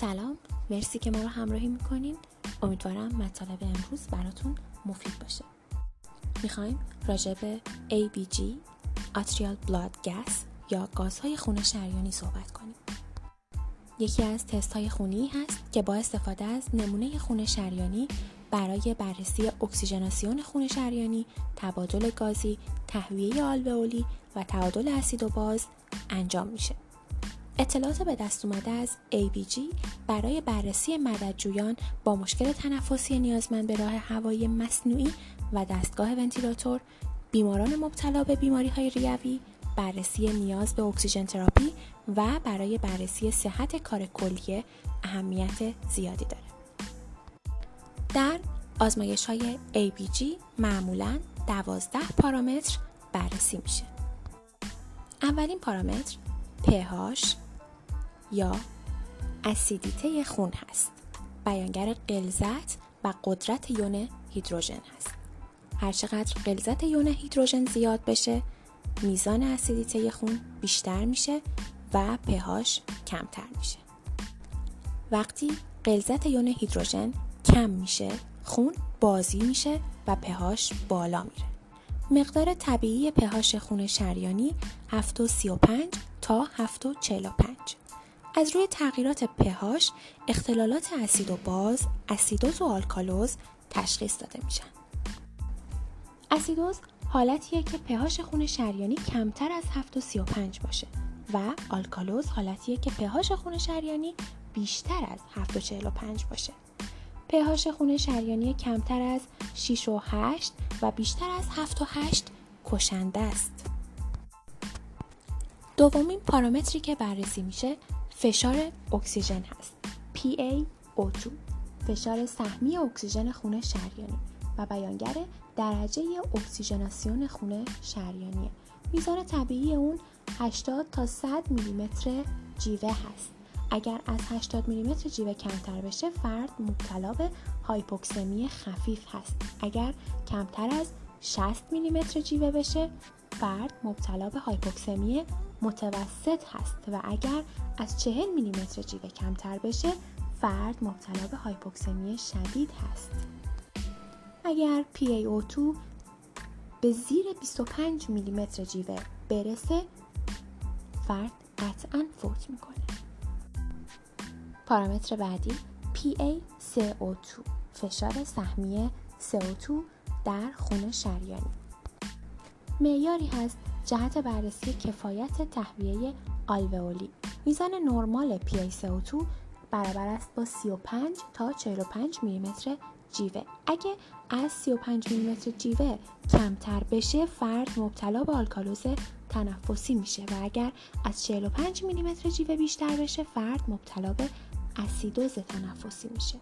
سلام. مرسی که ما رو همراهی می‌کنین. امیدوارم مطالب امروز براتون مفید باشه. می‌خوایم راجع به ABG Atrial Blood Gas یا گازهای خون شریانی صحبت کنیم. یکی از تست های خونی هست که با استفاده از نمونه خون شریانی برای بررسی اکسیژناسیون خون شریانی، تبادل گازی، تهویه آلوئولی و تعادل اسید و باز انجام میشه. اطلاعات به دست اومده از ABG برای بررسی مددجویان با مشکل تنفسی نیازمند به راه هوایی مصنوعی و دستگاه ونتیلاتور، بیماران مبتلا به بیماری های ریوی، بررسی نیاز به اکسیژن تراپی و برای بررسی صحت کار کلیه اهمیت زیادی داره. در آزمایش های ABG معمولا 12 پارامتر بررسی میشه. اولین پارامتر pH یا اسیدیته خون هست. بیانگر غلظت و قدرت یون هیدروژن هست. هرچقدر غلظت یون هیدروژن زیاد بشه، میزان اسیدیته خون بیشتر میشه و پهاش کمتر میشه. وقتی غلظت یون هیدروژن کم میشه، خون بازی میشه و پهاش بالا میره. مقدار طبیعی پهاش خون شریانی 735 تا 745 از روی تغییرات پهاش اختلالات اسید و باز، اسیدوز و آلکالوز تشخیص داده میشن. اسیدوز حالتیه که پهاش خون شریانی کمتر از 735 باشه و آلکالوز حالتیه که پهاش خون شریانی بیشتر از 745 باشه. پهاش خون شریانی کمتر از 6 و 8 و بیشتر از 7 و 8 کشنده است. دومین پارامتری که بررسی میشه فشار اکسیژن هست. PaO2 فشار سهمی اکسیژن خون شریانی و بیانگر درجه اکسیژناسیون خون شریانیه. میزان طبیعی اون 80 تا 100 میلیمتر جیوه هست. اگر از 80 میلیمتر جیوه کمتر بشه فرد مبتلا به هایپوکسمی خفیف هست. اگر کمتر از 60 میلیمتر جیوه بشه فرد مبتلا به هایپوکسمی متوسط هست و اگر از 40 میلیمتر جیوه کمتر بشه فرد مبتلا به هایپوکسمی شدید هست. اگر PaO2 به زیر 25 میلیمتر جیوه برسه فرد قطعا فوت می‌کنه. پارامتر بعدی PaCO2 فشار سهمی CO2 در خون شریانی. معیاری هست جهت بررسی کفایت تهویه آلوئولی. میزان نرمال PaCO2 برابر است با 35 تا 45 میلیمتر جیوه. اگه از 35 میلیمتر جیوه کمتر بشه فرد مبتلا به آلکالوز تنفسی میشه و اگر از 45 میلیمتر جیوه بیشتر بشه فرد مبتلا به اسیدوز تنفسی میشه.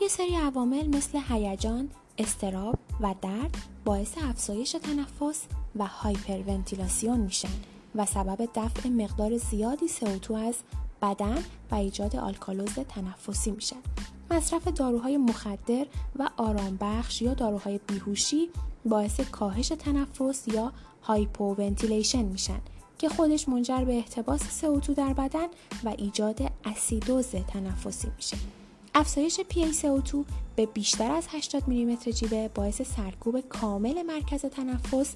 یه سری عوامل مثل هیجان، استراب و درد باعث افزایش تنفس و هایپرونتیلاسیون میشن و سبب دفع مقدار زیادی CO2 از بدن و ایجاد آلکالوز تنفسی میشن. مصرف داروهای مخدر و آرامبخش یا داروهای بیهوشی باعث کاهش تنفس یا hypoventilation میشن که خودش منجر به احتباس CO2 در بدن و ایجاد اسیدوز تنفسی میشه. افزایش PaCO2 به بیشتر از 80 میلیمتر جیوه باعث سرکوب کامل مرکز تنفس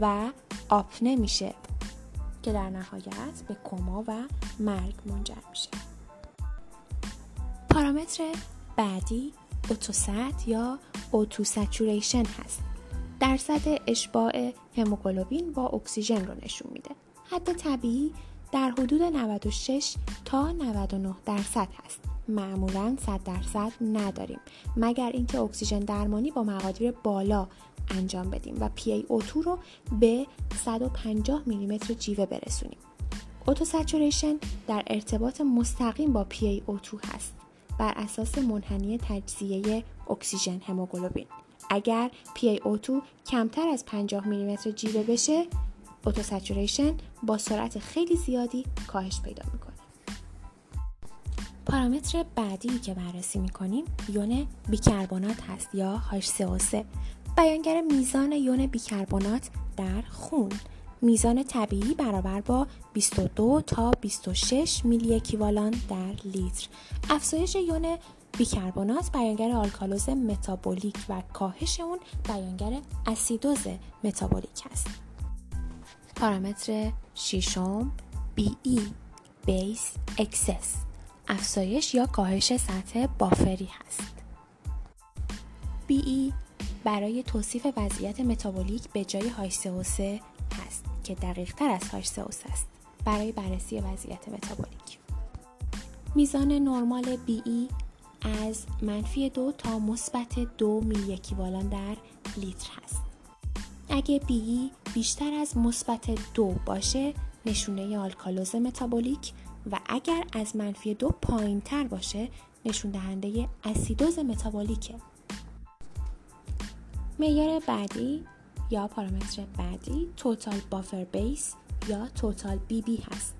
و آپنه میشه که در نهایت به کما و مرگ منجر میشه. پارامتر بعدی اوتوست یا اوتو سچوریشن هست. درصد اشباع هموگلوبین با اکسیژن رو نشون میده. حد طبیعی در حدود 96 تا 99 درصد هست. معمولا 100 درصد نداریم مگر اینکه اکسیژن درمانی با مقادیر بالا انجام بدیم و PaO2 رو به 150 میلیمتر جیوه برسونیم. اوتوسچوریشن در ارتباط مستقیم با PaO2 هست بر اساس منحنی تجزیه اکسیژن هموگلوبین. اگر PaO2 کمتر از 50 میلیمتر جیوه بشه، اوتوسچوریشن با سرعت خیلی زیادی کاهش پیدا می‌کنه. پارامتر بعدی که بررسی می‌کنیم یون بیکربنات هست یا H3O3 بیانگر میزان یون بیکربنات در خون. میزان طبیعی برابر با 22 تا 26 میلی اکیوالان در لیتر. افزایش یون بیکربنات بیانگر آلکالوز متابولیک و کاهش اون بیانگر اسیدوز متابولیک است پارامتر ششم BE base excess. افزایش یا کاهش سطح بافری هست. BE برای توصیف وضعیت متابولیک به جای HCO3 هست که دقیق تر از HCO3 است برای بررسی وضعیت متابولیک. میزان نرمال BE از منفی دو تا مثبت دو میلی اکیوالان در لیتر هست. اگه BE بیشتر از مثبت دو باشه نشونه آلکالوز متابولیک و اگر از منفی دو پایین تر باشه نشون دهنده اسیدوز متابولیکه معیار بعدی یا پارامتر بعدی total buffer base یا total BB هست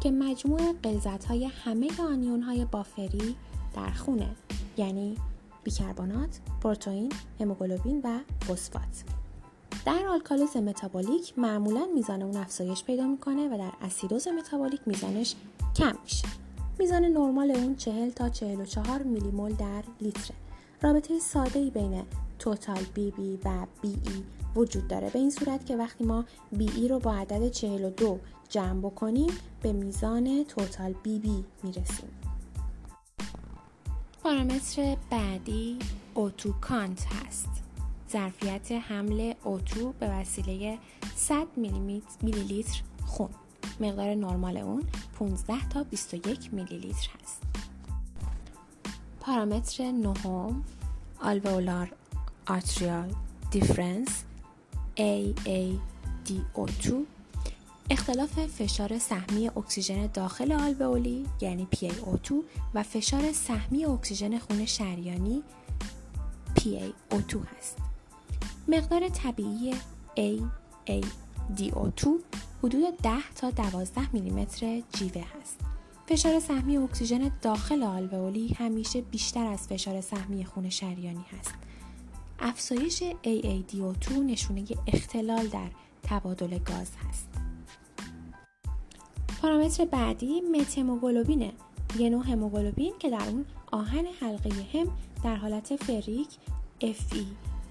که مجموع غلظت های همه آنیون های بافری در خونه یعنی بیکربنات، پروتئین، هموگلوبین و فسفات. در آلکالوز متابولیک معمولا میزان اون افزایش پیدا می‌کنه و در اسیدوز متابولیک میزانش کم میشه. میزان نرمال اون 40 تا 44 میلی مول در لیتره. رابطه ساده ای بین توتال بی بی و بی ای وجود داره به این صورت که وقتی ما بی ای رو با عدد 42 جمع بکنیم به میزان توتال بی بی می‌رسیم پارامتر بعدی اوتو کانت هست ظرفیت حمل اوتو به وسیله 100 میلی لیتر خون مقدار نرمال اون 15 تا 21 میلی لیتر هست پارامتر نهم alveolar arterial difference AADO2 اختلاف فشار سهمی اکسیژن داخل آلوئولی یعنی PaO2 و فشار سهمی اکسیژن خون شریانی PaO2 هست. مقدار طبیعی AADO2 حدود 10 تا 12 میلیمتر جیوه هست. فشار سهمی اکسیژن داخل آلوئولی همیشه بیشتر از فشار سهمی خون شریانی هست. افزایش AADO2 نشونه اختلال در تبادل گاز هست. پارامتر بعدی متموگلوبینه یه نوع هموگلوبین که در اون آهن حلقه هم در حالت فریک Fe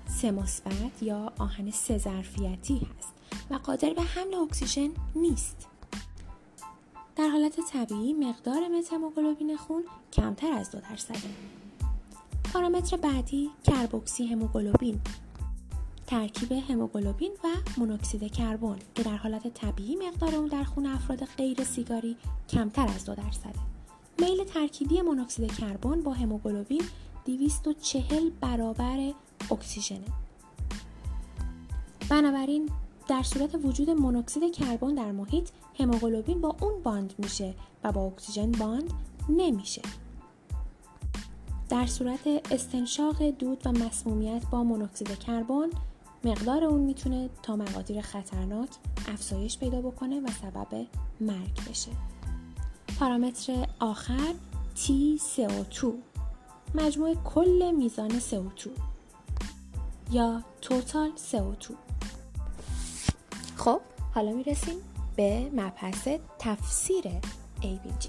سه مثبت یا آهن سه ظرفیتی هست و قادر به حمل اکسیژن نیست. در حالت طبیعی مقدار متموگلوبین خون کمتر از دو درصده. پارامتر بعدی کربوکسی هموگلوبین ترکیب هموگلوبین و مونوکسید کربن که در حالت طبیعی مقدار اون در خون افراد غیر سیگاری کمتر از دو درصده میل ترکیبی مونوکسید کربن با هموگلوبین 240 برابر اکسیژنه بنابراین در صورت وجود مونوکسید کربن در محیط هموگلوبین با اون باند میشه و با اکسیژن باند نمیشه. در صورت استنشاق دود و مسمومیت با مونوکسید کربن مقدار اون می‌تونه تا مقادیر خطرناک افزایش پیدا بکنه و سبب مرگ بشه. پارامتر آخر TCO2 مجموع کل میزان CO2 یا توتال CO2 خب حالا می‌رسیم به مبحث تفسیر ABG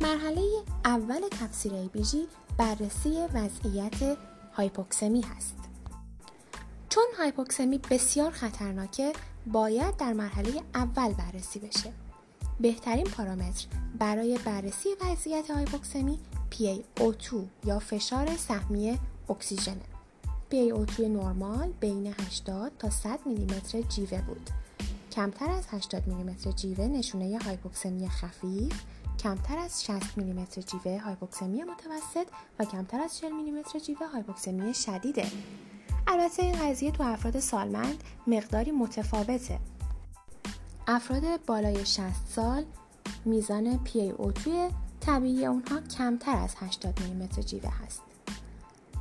مرحله اول تفسیر ABG بررسی وضعیت هایپوکسمی هست. چون هایپوکسمی بسیار خطرناکه باید در مرحله اول بررسی بشه. بهترین پارامتر برای بررسی وضعیت هایپوکسمی PaO2 یا فشار سهمی اکسیژن. PaO2 نرمال بین 80 تا 100 میلیمتر جیوه بود. کمتر از 80 میلیمتر جیوه نشونه هایپوکسمی خفیف کمتر از 60 میلیمتر جیوه هایپوکسمی متوسط و کمتر از 40 میلیمتر جیوه هایپوکسمی شدیده. البته این قضیه تو افراد سالمند مقداری متفاوته. افراد بالای 60 سال میزان PaO2 طبیعی اونها کمتر از 80 میلیمتر جیوه هست.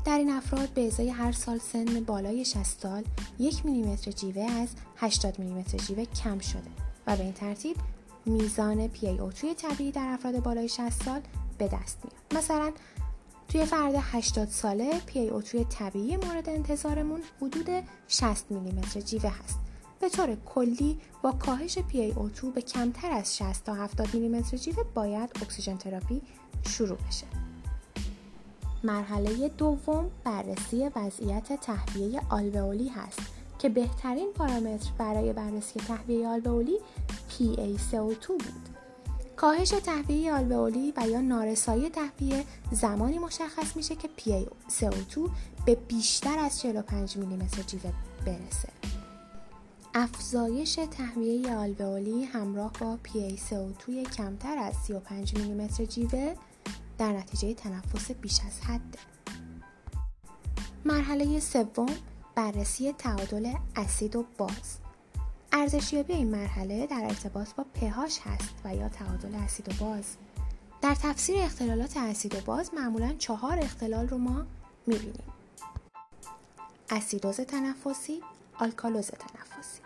در این افراد به ازای هر سال سن بالای 60 سال یک میلیمتر جیوه از 80 میلیمتر جیوه کم شده و به این ترتیب میزان PaO2 طبیعی در افراد بالای 60 سال به دست میاد مثلا توی فرد 80 ساله PaO2 طبیعی مورد انتظارمون حدود 60 میلیمتر جیوه هست به طور کلی با کاهش PaO2 به کمتر از 60 تا 70 میلیمتر جیوه باید اکسیژن تراپی شروع بشه. مرحله دوم بررسی وضعیت تهویه آلوئولی هست که بهترین پارامتر برای بررسی تهویه آلوئولی PaCO2 بود. کاهش تهویه آلوئولی و یا نارسایی تهویه زمانی مشخص میشه که PaCO2 به بیشتر از 45 میلیمتر جیوه برسه. افزایش تهویه آلوئولی همراه با PaCO2 کمتر از 35 میلیمتر جیوه در نتیجه تنفس بیش از حد. مرحله سوم بررسی تعادل اسید و باز. ارزشیابی این مرحله در ارتباط با pH هست و یا تعادل اسید و باز. در تفسیر اختلالات اسید و باز معمولا چهار اختلال رو ما می‌بینیم. اسیدوز تنفسی آلکالوز تنفسی.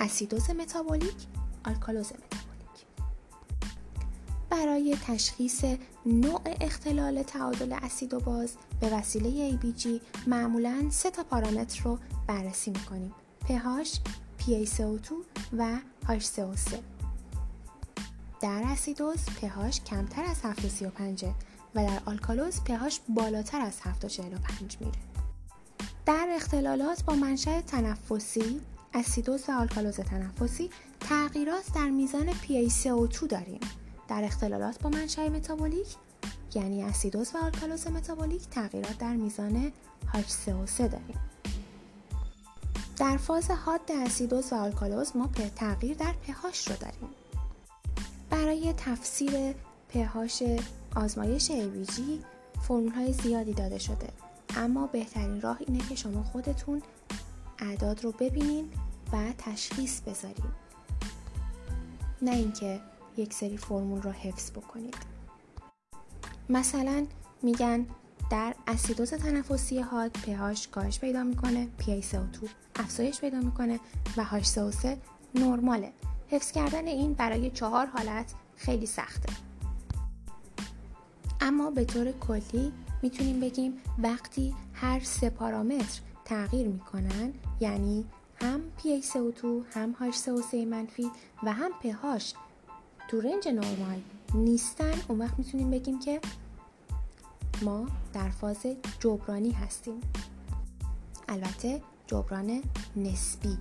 اسیدوز متابولیک آلکالوز متابولیک. برای تشخیص نوع اختلال تعادل اسید و باز به وسیله ABG معمولا سه تا پارامتر رو بررسی می‌کنیم pH PaCO2 و HCO3 در اسیدوز pH کمتر از 735 و در آلکالوز pH بالاتر از 745 میره. در اختلالات با منشأ تنفسی اسیدوز و آلکالوز تنفسی تغییرات در میزان PaCO2 داریم. در اختلالات با منشأ متابولیک یعنی اسیدوز و آلکالوز متابولیک تغییرات در میزان HCO3 داریم. در فاز حاد اسیدوز و آلکالوز ما تغییر در pH رو داریم. برای تفسیر pH آزمایش ABG فرمول های زیادی داده شده. اما بهترین راه اینه که شما خودتون اعداد رو ببینین و تشخیص بذارین. نه اینکه یک سری فرمول رو حفظ بکنید. مثلا میگن در اسیدوز تنفسی حاد pH کاهش پیدا می‌کنه PaCO2 افزایش پیدا می‌کنه و H3O3 نرماله. حفظ کردن این برای چهار حالت خیلی سخته. اما به طور کلی می‌تونیم بگیم وقتی هر سه پارامتر تغییر می‌کنن یعنی هم PaCO2 هم H3O3 منفی و هم pH تو رنج نرمال نیستن اون وقت می‌تونیم بگیم که ما در فاز جبرانی هستیم. البته جبران نسبی.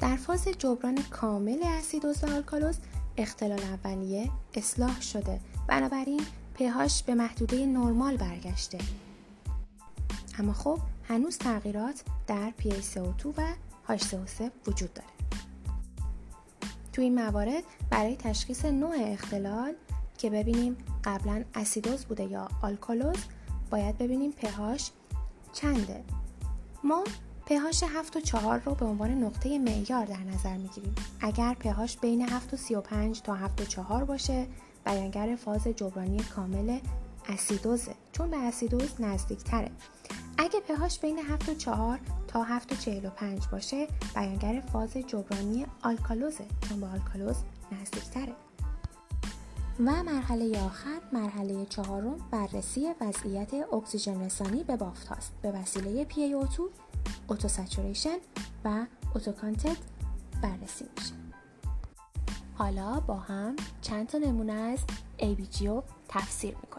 در فاز جبران کامل اسیدوز و آلکالوز اختلال اولیه اصلاح شده. بنابراین پهاش به محدوده نرمال برگشته. اما خب هنوز تغییرات در PaCO2 و H3O3 وجود داره. تو این موارد برای تشخیص نوع اختلال که ببینیم قبلا اسیدوز بوده یا آلکالوز باید ببینیم پهاش چنده. ما پهاش 7 و 4 رو به عنوان نقطه معیار در نظر می‌گیریم. اگر پهاش بین 7 و 35 تا 7 و 4 باشه بیانگر فاز جبرانی کامل اسیدوزه چون به اسیدوز نزدیک تره اگه pH بین 7 و 4 تا 7 و 45 باشه بیانگر فاز جبرانی آلکالوزه چون به آلکالوز نزدیک تره و مرحله آخر مرحله چهارم بررسی وضعیت اکسیژن رسانی به بافت هاست. به وسیله PaO2 O2 saturation و O2 content بررسی میشه. حالا با هم چند تا نمونه از ABG تفسیر می‌کنیم.